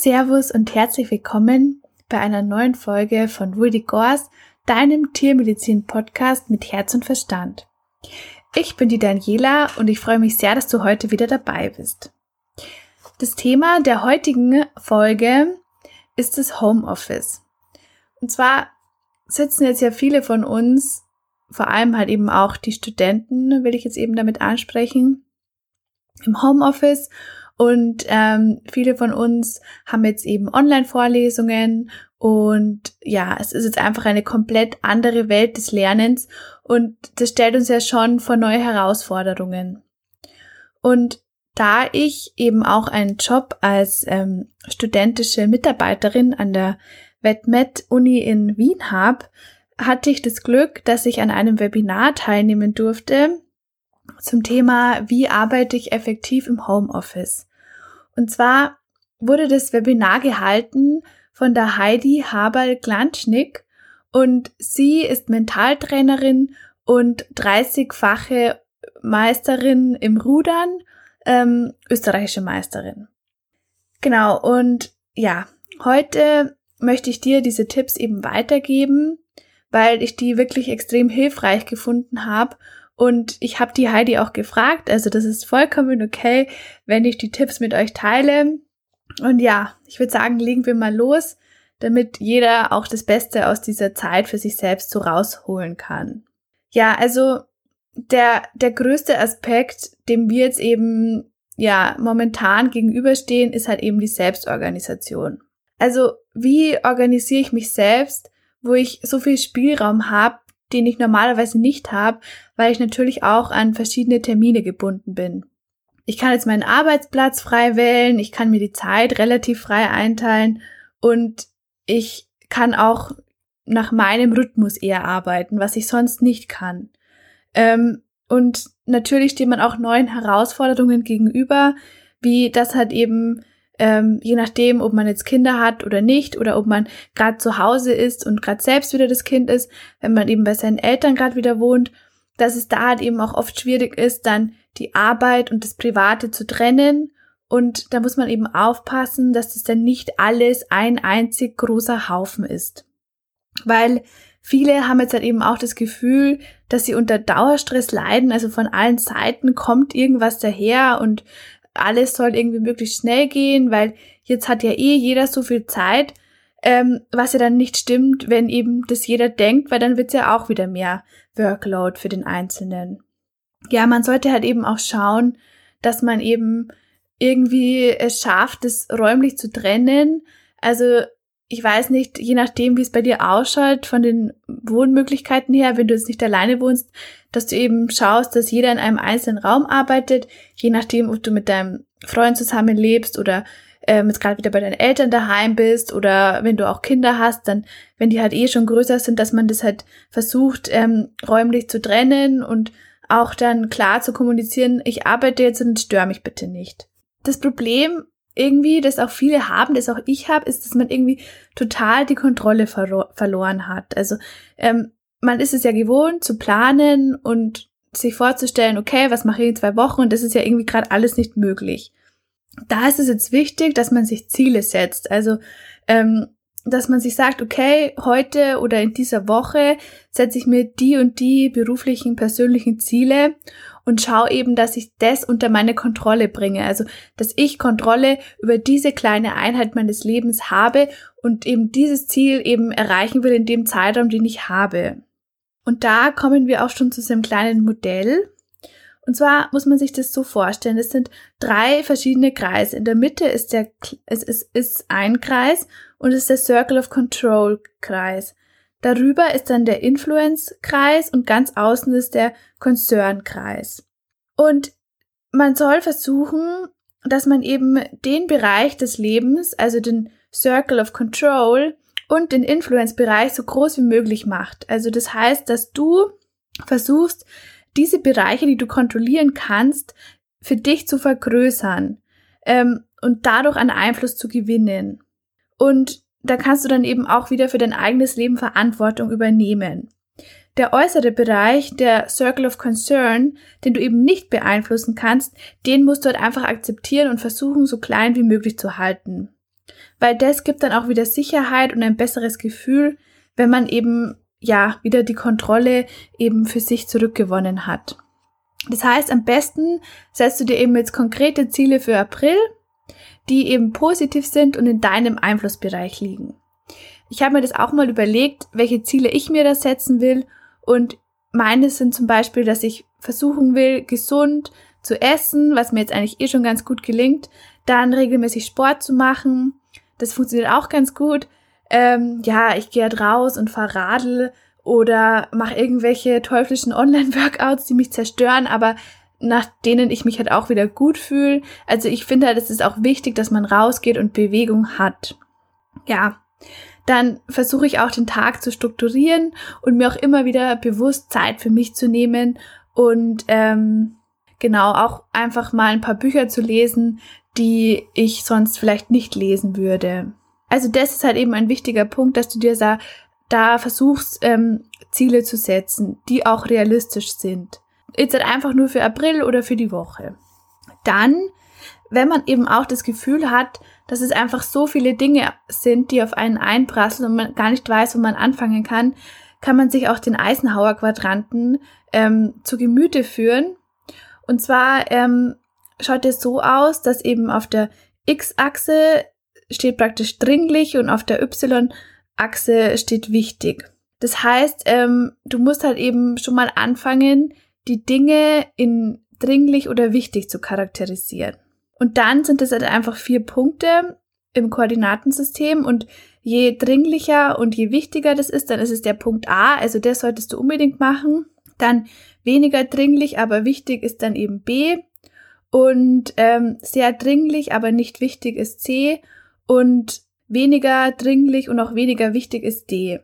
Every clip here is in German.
Servus und herzlich willkommen bei einer neuen Folge von Rudi Gors, deinem Tiermedizin-Podcast mit Herz und Verstand. Ich bin die Daniela und ich freue mich sehr, dass du heute wieder dabei bist. Das Thema der heutigen Folge ist das Homeoffice. Und zwar sitzen jetzt ja viele von uns, vor allem halt eben auch die Studenten, will ich jetzt eben damit ansprechen, im Homeoffice und ähm, viele von uns haben jetzt eben Online-Vorlesungen und ja, es ist jetzt einfach eine komplett andere Welt des Lernens und das stellt uns ja schon vor neue Herausforderungen. Und da ich eben auch einen Job als ähm, studentische Mitarbeiterin an der WetMed-Uni in Wien habe, hatte ich das Glück, dass ich an einem Webinar teilnehmen durfte zum Thema, wie arbeite ich effektiv im Homeoffice. Und zwar wurde das Webinar gehalten von der Heidi Haberl-Glanschnick und sie ist Mentaltrainerin und 30-fache Meisterin im Rudern, ähm, österreichische Meisterin. Genau, und ja, heute möchte ich dir diese Tipps eben weitergeben, weil ich die wirklich extrem hilfreich gefunden habe und ich habe die Heidi auch gefragt, also das ist vollkommen okay, wenn ich die Tipps mit euch teile. Und ja, ich würde sagen, legen wir mal los, damit jeder auch das Beste aus dieser Zeit für sich selbst so rausholen kann. Ja, also der, der größte Aspekt, dem wir jetzt eben ja momentan gegenüberstehen, ist halt eben die Selbstorganisation. Also wie organisiere ich mich selbst, wo ich so viel Spielraum habe, den ich normalerweise nicht habe, weil ich natürlich auch an verschiedene Termine gebunden bin. Ich kann jetzt meinen Arbeitsplatz frei wählen, ich kann mir die Zeit relativ frei einteilen und ich kann auch nach meinem Rhythmus eher arbeiten, was ich sonst nicht kann. Ähm, und natürlich steht man auch neuen Herausforderungen gegenüber, wie das halt eben ähm, je nachdem, ob man jetzt Kinder hat oder nicht oder ob man gerade zu Hause ist und gerade selbst wieder das Kind ist, wenn man eben bei seinen Eltern gerade wieder wohnt, dass es da halt eben auch oft schwierig ist, dann die Arbeit und das Private zu trennen. Und da muss man eben aufpassen, dass das dann nicht alles ein einzig großer Haufen ist. Weil viele haben jetzt halt eben auch das Gefühl, dass sie unter Dauerstress leiden, also von allen Seiten kommt irgendwas daher und alles soll irgendwie möglichst schnell gehen, weil jetzt hat ja eh jeder so viel Zeit, ähm, was ja dann nicht stimmt, wenn eben das jeder denkt, weil dann wird's ja auch wieder mehr Workload für den Einzelnen. Ja, man sollte halt eben auch schauen, dass man eben irgendwie es schafft, das räumlich zu trennen. Also ich weiß nicht, je nachdem, wie es bei dir ausschaut, von den Wohnmöglichkeiten her, wenn du jetzt nicht alleine wohnst, dass du eben schaust, dass jeder in einem einzelnen Raum arbeitet, je nachdem, ob du mit deinem Freund zusammenlebst oder ähm, jetzt gerade wieder bei deinen Eltern daheim bist oder wenn du auch Kinder hast, dann, wenn die halt eh schon größer sind, dass man das halt versucht, ähm, räumlich zu trennen und auch dann klar zu kommunizieren, ich arbeite jetzt und störe mich bitte nicht. Das Problem irgendwie, das auch viele haben, das auch ich habe, ist, dass man irgendwie total die Kontrolle verlo verloren hat. Also ähm, man ist es ja gewohnt zu planen und sich vorzustellen, okay, was mache ich in zwei Wochen und das ist ja irgendwie gerade alles nicht möglich. Da ist es jetzt wichtig, dass man sich Ziele setzt. Also ähm, dass man sich sagt, okay, heute oder in dieser Woche setze ich mir die und die beruflichen, persönlichen Ziele und schaue eben, dass ich das unter meine Kontrolle bringe. Also, dass ich Kontrolle über diese kleine Einheit meines Lebens habe und eben dieses Ziel eben erreichen will in dem Zeitraum, den ich habe. Und da kommen wir auch schon zu einem kleinen Modell. Und zwar muss man sich das so vorstellen, es sind drei verschiedene Kreise. In der Mitte ist der, es ist, ist ein Kreis und es ist der Circle of Control Kreis. Darüber ist dann der Influence-Kreis und ganz außen ist der Concern-Kreis. Und man soll versuchen, dass man eben den Bereich des Lebens, also den Circle of Control und den Influence-Bereich so groß wie möglich macht. Also das heißt, dass du versuchst, diese Bereiche, die du kontrollieren kannst, für dich zu vergrößern ähm, und dadurch einen Einfluss zu gewinnen. Und da kannst du dann eben auch wieder für dein eigenes Leben Verantwortung übernehmen. Der äußere Bereich, der Circle of Concern, den du eben nicht beeinflussen kannst, den musst du halt einfach akzeptieren und versuchen, so klein wie möglich zu halten. Weil das gibt dann auch wieder Sicherheit und ein besseres Gefühl, wenn man eben, ja, wieder die Kontrolle eben für sich zurückgewonnen hat. Das heißt, am besten setzt du dir eben jetzt konkrete Ziele für April, die eben positiv sind und in deinem Einflussbereich liegen. Ich habe mir das auch mal überlegt, welche Ziele ich mir da setzen will und meine sind zum Beispiel, dass ich versuchen will, gesund zu essen, was mir jetzt eigentlich eh schon ganz gut gelingt, dann regelmäßig Sport zu machen. Das funktioniert auch ganz gut. Ähm, ja, ich gehe halt raus und fahre Radl oder mache irgendwelche teuflischen Online-Workouts, die mich zerstören, aber nach denen ich mich halt auch wieder gut fühle. Also ich finde halt, es ist auch wichtig, dass man rausgeht und Bewegung hat. Ja, dann versuche ich auch den Tag zu strukturieren und mir auch immer wieder bewusst Zeit für mich zu nehmen und ähm, genau auch einfach mal ein paar Bücher zu lesen, die ich sonst vielleicht nicht lesen würde. Also das ist halt eben ein wichtiger Punkt, dass du dir da, da versuchst, ähm, Ziele zu setzen, die auch realistisch sind. Jetzt halt einfach nur für April oder für die Woche. Dann, wenn man eben auch das Gefühl hat, dass es einfach so viele Dinge sind, die auf einen einprasseln und man gar nicht weiß, wo man anfangen kann, kann man sich auch den Eisenhower Quadranten ähm, zu Gemüte führen. Und zwar ähm, schaut es so aus, dass eben auf der X-Achse steht praktisch dringlich und auf der Y-Achse steht wichtig. Das heißt, ähm, du musst halt eben schon mal anfangen, die Dinge in dringlich oder wichtig zu charakterisieren. Und dann sind es halt einfach vier Punkte im Koordinatensystem und je dringlicher und je wichtiger das ist, dann ist es der Punkt A, also das solltest du unbedingt machen. Dann weniger dringlich, aber wichtig ist dann eben B und ähm, sehr dringlich, aber nicht wichtig ist C und weniger dringlich und auch weniger wichtig ist D.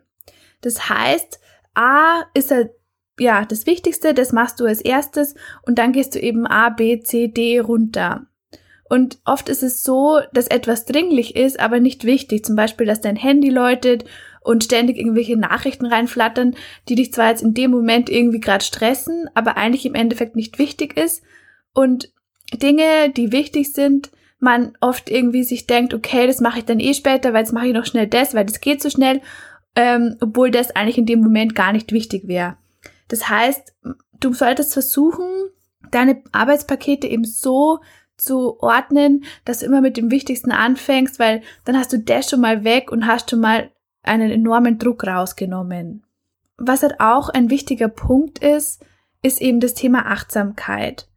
Das heißt, A ist halt ja das Wichtigste, das machst du als erstes und dann gehst du eben A, B, C, D runter. Und oft ist es so, dass etwas dringlich ist, aber nicht wichtig. Zum Beispiel, dass dein Handy läutet und ständig irgendwelche Nachrichten reinflattern, die dich zwar jetzt in dem Moment irgendwie gerade stressen, aber eigentlich im Endeffekt nicht wichtig ist. Und Dinge, die wichtig sind, man oft irgendwie sich denkt, okay, das mache ich dann eh später, weil jetzt mache ich noch schnell das, weil das geht so schnell, ähm, obwohl das eigentlich in dem Moment gar nicht wichtig wäre. Das heißt, du solltest versuchen, deine Arbeitspakete eben so zu ordnen, dass du immer mit dem Wichtigsten anfängst, weil dann hast du das schon mal weg und hast schon mal einen enormen Druck rausgenommen. Was halt auch ein wichtiger Punkt ist, ist eben das Thema Achtsamkeit.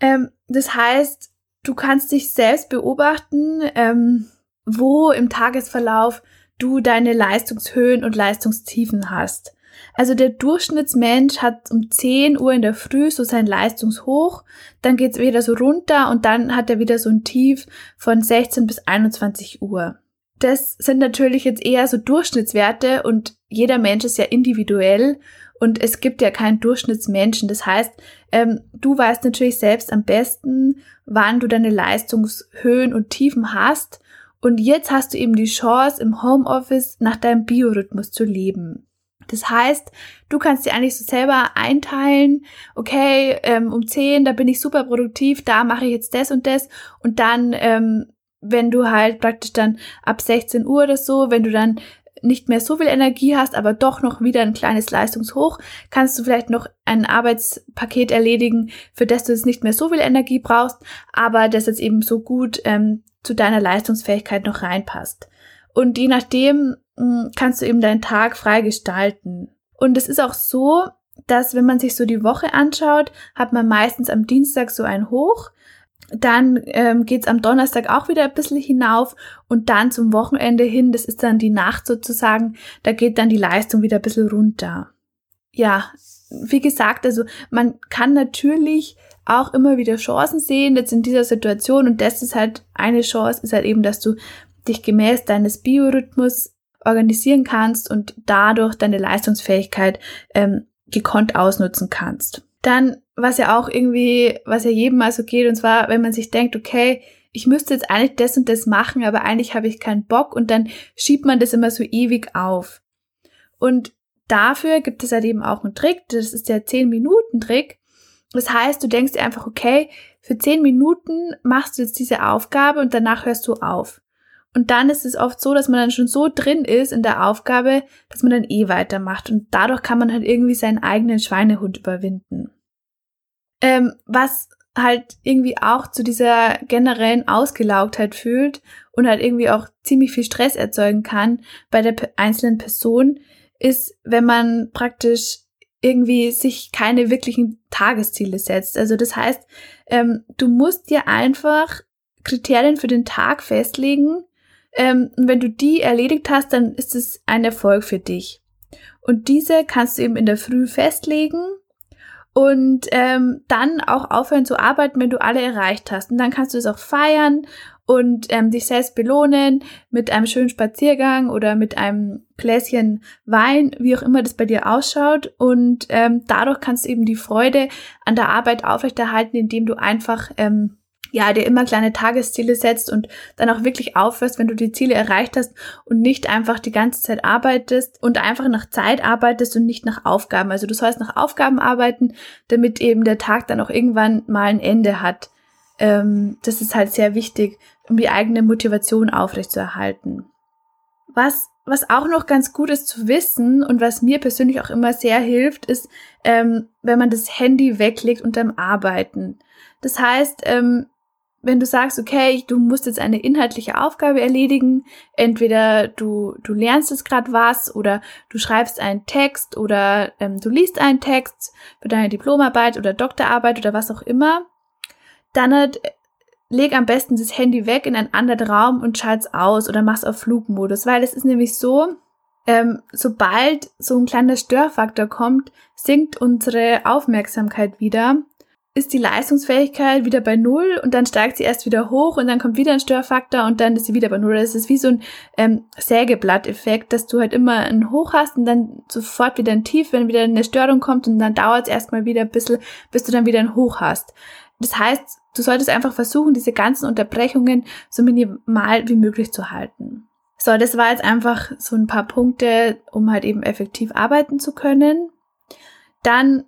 Ähm, das heißt, du kannst dich selbst beobachten, ähm, wo im Tagesverlauf du deine Leistungshöhen und Leistungstiefen hast. Also der Durchschnittsmensch hat um 10 Uhr in der Früh so sein Leistungshoch, dann geht's wieder so runter und dann hat er wieder so ein Tief von 16 bis 21 Uhr. Das sind natürlich jetzt eher so Durchschnittswerte und jeder Mensch ist ja individuell und es gibt ja keinen Durchschnittsmenschen. Das heißt, ähm, du weißt natürlich selbst am besten, wann du deine Leistungshöhen und Tiefen hast. Und jetzt hast du eben die Chance, im Homeoffice nach deinem Biorhythmus zu leben. Das heißt, du kannst dir eigentlich so selber einteilen, okay, ähm, um 10, da bin ich super produktiv, da mache ich jetzt das und das und dann, ähm, wenn du halt praktisch dann ab 16 Uhr oder so, wenn du dann nicht mehr so viel Energie hast, aber doch noch wieder ein kleines Leistungshoch, kannst du vielleicht noch ein Arbeitspaket erledigen, für das du jetzt nicht mehr so viel Energie brauchst, aber das jetzt eben so gut ähm, zu deiner Leistungsfähigkeit noch reinpasst. Und je nachdem, kannst du eben deinen Tag frei gestalten. Und es ist auch so, dass wenn man sich so die Woche anschaut, hat man meistens am Dienstag so ein Hoch, dann ähm, geht am Donnerstag auch wieder ein bisschen hinauf und dann zum Wochenende hin, das ist dann die Nacht sozusagen, da geht dann die Leistung wieder ein bisschen runter. Ja, wie gesagt, also man kann natürlich auch immer wieder Chancen sehen jetzt in dieser Situation und das ist halt eine Chance, ist halt eben, dass du dich gemäß deines Biorhythmus organisieren kannst und dadurch deine Leistungsfähigkeit ähm, gekonnt ausnutzen kannst. Dann, was ja auch irgendwie, was ja jedem mal so geht, und zwar, wenn man sich denkt, okay, ich müsste jetzt eigentlich das und das machen, aber eigentlich habe ich keinen Bock und dann schiebt man das immer so ewig auf. Und dafür gibt es halt eben auch einen Trick, das ist der 10-Minuten-Trick. Das heißt, du denkst dir einfach, okay, für 10 Minuten machst du jetzt diese Aufgabe und danach hörst du auf. Und dann ist es oft so, dass man dann schon so drin ist in der Aufgabe, dass man dann eh weitermacht. Und dadurch kann man halt irgendwie seinen eigenen Schweinehund überwinden. Ähm, was halt irgendwie auch zu dieser generellen Ausgelaugtheit fühlt und halt irgendwie auch ziemlich viel Stress erzeugen kann bei der einzelnen Person, ist, wenn man praktisch irgendwie sich keine wirklichen Tagesziele setzt. Also das heißt, ähm, du musst dir einfach Kriterien für den Tag festlegen. Ähm, und wenn du die erledigt hast, dann ist es ein Erfolg für dich. Und diese kannst du eben in der Früh festlegen und ähm, dann auch aufhören zu arbeiten, wenn du alle erreicht hast. Und dann kannst du es auch feiern und ähm, dich selbst belohnen mit einem schönen Spaziergang oder mit einem Gläschen Wein, wie auch immer das bei dir ausschaut. Und ähm, dadurch kannst du eben die Freude an der Arbeit aufrechterhalten, indem du einfach ähm, ja, dir immer kleine Tagesziele setzt und dann auch wirklich aufhörst, wenn du die Ziele erreicht hast und nicht einfach die ganze Zeit arbeitest und einfach nach Zeit arbeitest und nicht nach Aufgaben. Also du sollst nach Aufgaben arbeiten, damit eben der Tag dann auch irgendwann mal ein Ende hat. Ähm, das ist halt sehr wichtig, um die eigene Motivation aufrechtzuerhalten. Was was auch noch ganz gut ist zu wissen und was mir persönlich auch immer sehr hilft, ist, ähm, wenn man das Handy weglegt unterm Arbeiten. Das heißt, ähm, wenn du sagst, okay, du musst jetzt eine inhaltliche Aufgabe erledigen, entweder du, du lernst jetzt gerade was oder du schreibst einen Text oder ähm, du liest einen Text für deine Diplomarbeit oder Doktorarbeit oder was auch immer, dann halt, leg am besten das Handy weg in einen anderen Raum und schalt's aus oder mach's auf Flugmodus, weil es ist nämlich so, ähm, sobald so ein kleiner Störfaktor kommt, sinkt unsere Aufmerksamkeit wieder ist die Leistungsfähigkeit wieder bei Null und dann steigt sie erst wieder hoch und dann kommt wieder ein Störfaktor und dann ist sie wieder bei Null. Das ist wie so ein ähm, Sägeblatt-Effekt, dass du halt immer ein Hoch hast und dann sofort wieder ein Tief, wenn wieder eine Störung kommt und dann dauert es erstmal wieder ein bisschen, bis du dann wieder ein Hoch hast. Das heißt, du solltest einfach versuchen, diese ganzen Unterbrechungen so minimal wie möglich zu halten. So, das war jetzt einfach so ein paar Punkte, um halt eben effektiv arbeiten zu können. Dann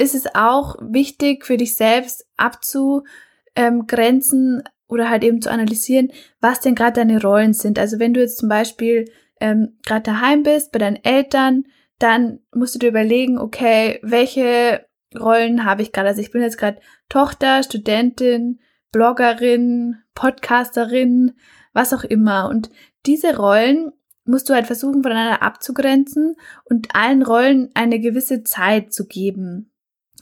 ist es auch wichtig für dich selbst abzugrenzen oder halt eben zu analysieren, was denn gerade deine Rollen sind. Also wenn du jetzt zum Beispiel ähm, gerade daheim bist bei deinen Eltern, dann musst du dir überlegen, okay, welche Rollen habe ich gerade? Also ich bin jetzt gerade Tochter, Studentin, Bloggerin, Podcasterin, was auch immer. Und diese Rollen musst du halt versuchen, voneinander abzugrenzen und allen Rollen eine gewisse Zeit zu geben.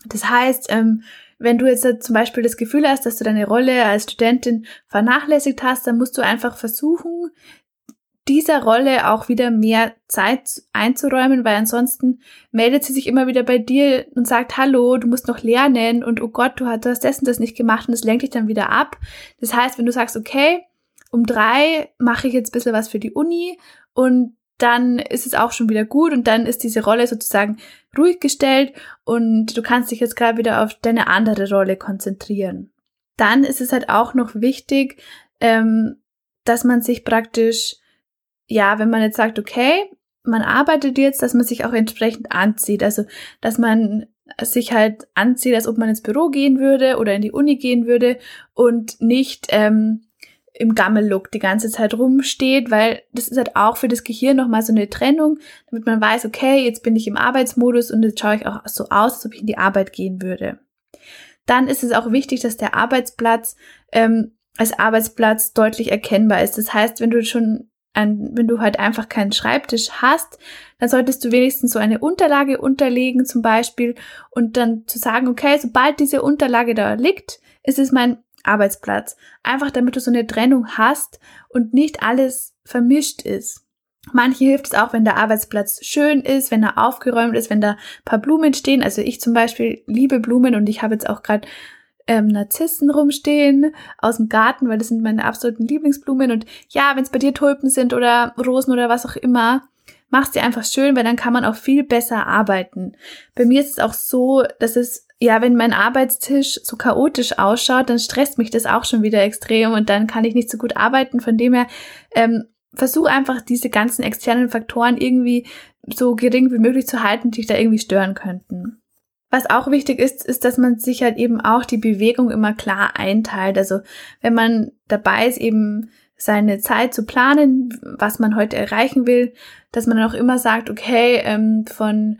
Das heißt, ähm, wenn du jetzt zum Beispiel das Gefühl hast, dass du deine Rolle als Studentin vernachlässigt hast, dann musst du einfach versuchen, dieser Rolle auch wieder mehr Zeit einzuräumen, weil ansonsten meldet sie sich immer wieder bei dir und sagt, hallo, du musst noch lernen und oh Gott, du hast das und das nicht gemacht und das lenkt dich dann wieder ab. Das heißt, wenn du sagst, okay, um drei mache ich jetzt ein bisschen was für die Uni und dann ist es auch schon wieder gut und dann ist diese Rolle sozusagen ruhig gestellt und du kannst dich jetzt gerade wieder auf deine andere Rolle konzentrieren. Dann ist es halt auch noch wichtig, ähm, dass man sich praktisch, ja, wenn man jetzt sagt, okay, man arbeitet jetzt, dass man sich auch entsprechend anzieht. Also, dass man sich halt anzieht, als ob man ins Büro gehen würde oder in die Uni gehen würde und nicht ähm, im Gammellook die ganze Zeit rumsteht, weil das ist halt auch für das Gehirn nochmal so eine Trennung, damit man weiß, okay, jetzt bin ich im Arbeitsmodus und jetzt schaue ich auch so aus, als ob ich in die Arbeit gehen würde. Dann ist es auch wichtig, dass der Arbeitsplatz ähm, als Arbeitsplatz deutlich erkennbar ist. Das heißt, wenn du schon ein, wenn du halt einfach keinen Schreibtisch hast, dann solltest du wenigstens so eine Unterlage unterlegen zum Beispiel und dann zu sagen, okay, sobald diese Unterlage da liegt, ist es mein Arbeitsplatz. Einfach damit du so eine Trennung hast und nicht alles vermischt ist. Manche hilft es auch, wenn der Arbeitsplatz schön ist, wenn er aufgeräumt ist, wenn da ein paar Blumen stehen. Also ich zum Beispiel liebe Blumen und ich habe jetzt auch gerade ähm, Narzissen rumstehen aus dem Garten, weil das sind meine absoluten Lieblingsblumen. Und ja, wenn es bei dir Tulpen sind oder Rosen oder was auch immer, mach sie einfach schön, weil dann kann man auch viel besser arbeiten. Bei mir ist es auch so, dass es ja, wenn mein Arbeitstisch so chaotisch ausschaut, dann stresst mich das auch schon wieder extrem und dann kann ich nicht so gut arbeiten. Von dem her ähm, versuch einfach diese ganzen externen Faktoren irgendwie so gering wie möglich zu halten, die dich da irgendwie stören könnten. Was auch wichtig ist, ist, dass man sich halt eben auch die Bewegung immer klar einteilt. Also wenn man dabei ist, eben seine Zeit zu planen, was man heute erreichen will, dass man dann auch immer sagt, okay, ähm, von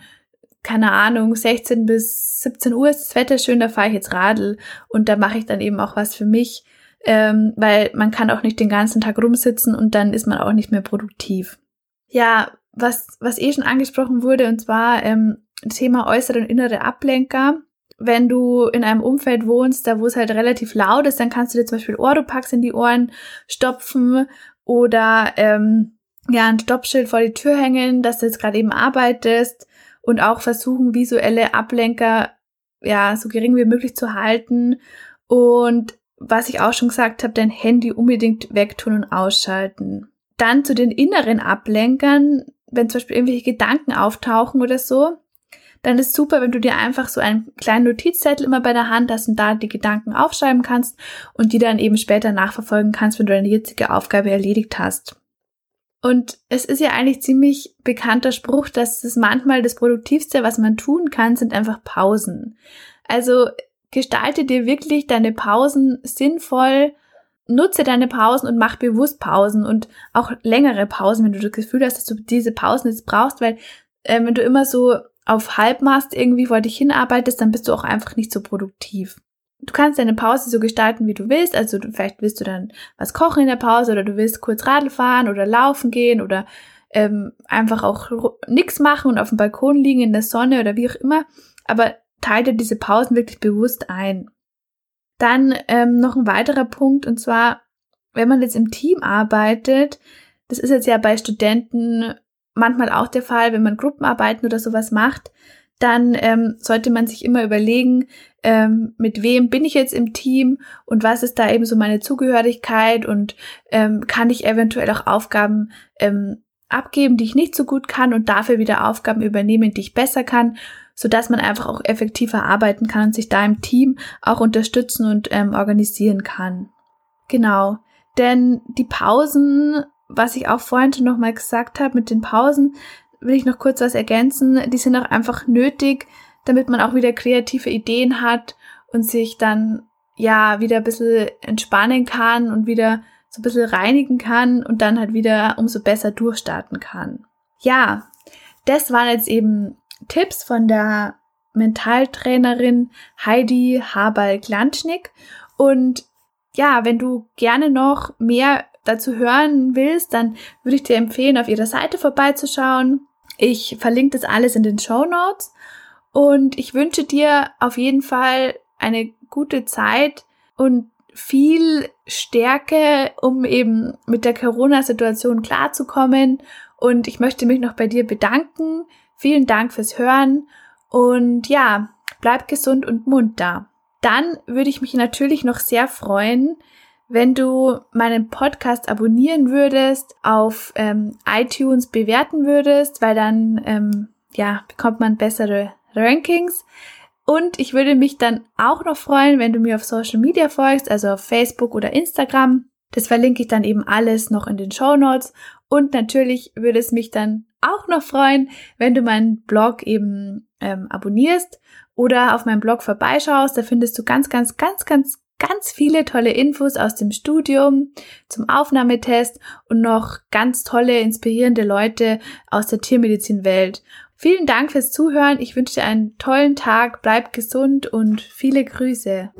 keine Ahnung, 16 bis 17 Uhr ist das Wetter schön, da fahre ich jetzt Radl und da mache ich dann eben auch was für mich, ähm, weil man kann auch nicht den ganzen Tag rumsitzen und dann ist man auch nicht mehr produktiv. Ja, was, was eh schon angesprochen wurde, und zwar ähm, Thema äußere und innere Ablenker. Wenn du in einem Umfeld wohnst, da wo es halt relativ laut ist, dann kannst du dir zum Beispiel Oropax in die Ohren stopfen oder ähm, ja ein Stoppschild vor die Tür hängen, dass du jetzt gerade eben arbeitest und auch versuchen, visuelle Ablenker ja so gering wie möglich zu halten und was ich auch schon gesagt habe, dein Handy unbedingt wegtun und ausschalten. Dann zu den inneren Ablenkern, wenn zum Beispiel irgendwelche Gedanken auftauchen oder so, dann ist super, wenn du dir einfach so einen kleinen Notizzettel immer bei der Hand hast und da die Gedanken aufschreiben kannst und die dann eben später nachverfolgen kannst, wenn du deine jetzige Aufgabe erledigt hast. Und es ist ja eigentlich ziemlich bekannter Spruch, dass es manchmal das Produktivste, was man tun kann, sind einfach Pausen. Also gestalte dir wirklich deine Pausen sinnvoll, nutze deine Pausen und mach bewusst Pausen und auch längere Pausen, wenn du das Gefühl hast, dass du diese Pausen jetzt brauchst, weil äh, wenn du immer so auf Halbmast irgendwie vor dich hinarbeitest, dann bist du auch einfach nicht so produktiv du kannst deine Pause so gestalten, wie du willst. Also du, vielleicht willst du dann was kochen in der Pause oder du willst kurz Radl fahren oder laufen gehen oder ähm, einfach auch nix machen und auf dem Balkon liegen in der Sonne oder wie auch immer. Aber teile diese Pausen wirklich bewusst ein. Dann ähm, noch ein weiterer Punkt und zwar, wenn man jetzt im Team arbeitet, das ist jetzt ja bei Studenten manchmal auch der Fall, wenn man Gruppenarbeiten oder sowas macht, dann ähm, sollte man sich immer überlegen, ähm, mit wem bin ich jetzt im Team und was ist da eben so meine Zugehörigkeit und ähm, kann ich eventuell auch Aufgaben ähm, abgeben, die ich nicht so gut kann und dafür wieder Aufgaben übernehmen, die ich besser kann, so dass man einfach auch effektiver arbeiten kann und sich da im Team auch unterstützen und ähm, organisieren kann. Genau, denn die Pausen, was ich auch vorhin schon nochmal gesagt habe mit den Pausen, will ich noch kurz was ergänzen. Die sind auch einfach nötig, damit man auch wieder kreative Ideen hat und sich dann ja wieder ein bisschen entspannen kann und wieder so ein bisschen reinigen kann und dann halt wieder umso besser durchstarten kann. Ja, das waren jetzt eben Tipps von der Mentaltrainerin Heidi Habal-Glanschnick. Und ja, wenn du gerne noch mehr dazu hören willst, dann würde ich dir empfehlen, auf ihrer Seite vorbeizuschauen. Ich verlinke das alles in den Show Notes und ich wünsche dir auf jeden Fall eine gute Zeit und viel Stärke, um eben mit der Corona-Situation klarzukommen. Und ich möchte mich noch bei dir bedanken. Vielen Dank fürs Hören und ja, bleib gesund und munter. Dann würde ich mich natürlich noch sehr freuen, wenn du meinen Podcast abonnieren würdest, auf ähm, iTunes bewerten würdest, weil dann ähm, ja bekommt man bessere Rankings. Und ich würde mich dann auch noch freuen, wenn du mir auf Social Media folgst, also auf Facebook oder Instagram. Das verlinke ich dann eben alles noch in den Show Notes. Und natürlich würde es mich dann auch noch freuen, wenn du meinen Blog eben ähm, abonnierst oder auf meinem Blog vorbeischaust. Da findest du ganz, ganz, ganz, ganz, ganz viele tolle Infos aus dem Studium zum Aufnahmetest und noch ganz tolle, inspirierende Leute aus der Tiermedizinwelt. Vielen Dank fürs Zuhören. Ich wünsche dir einen tollen Tag, bleib gesund und viele Grüße.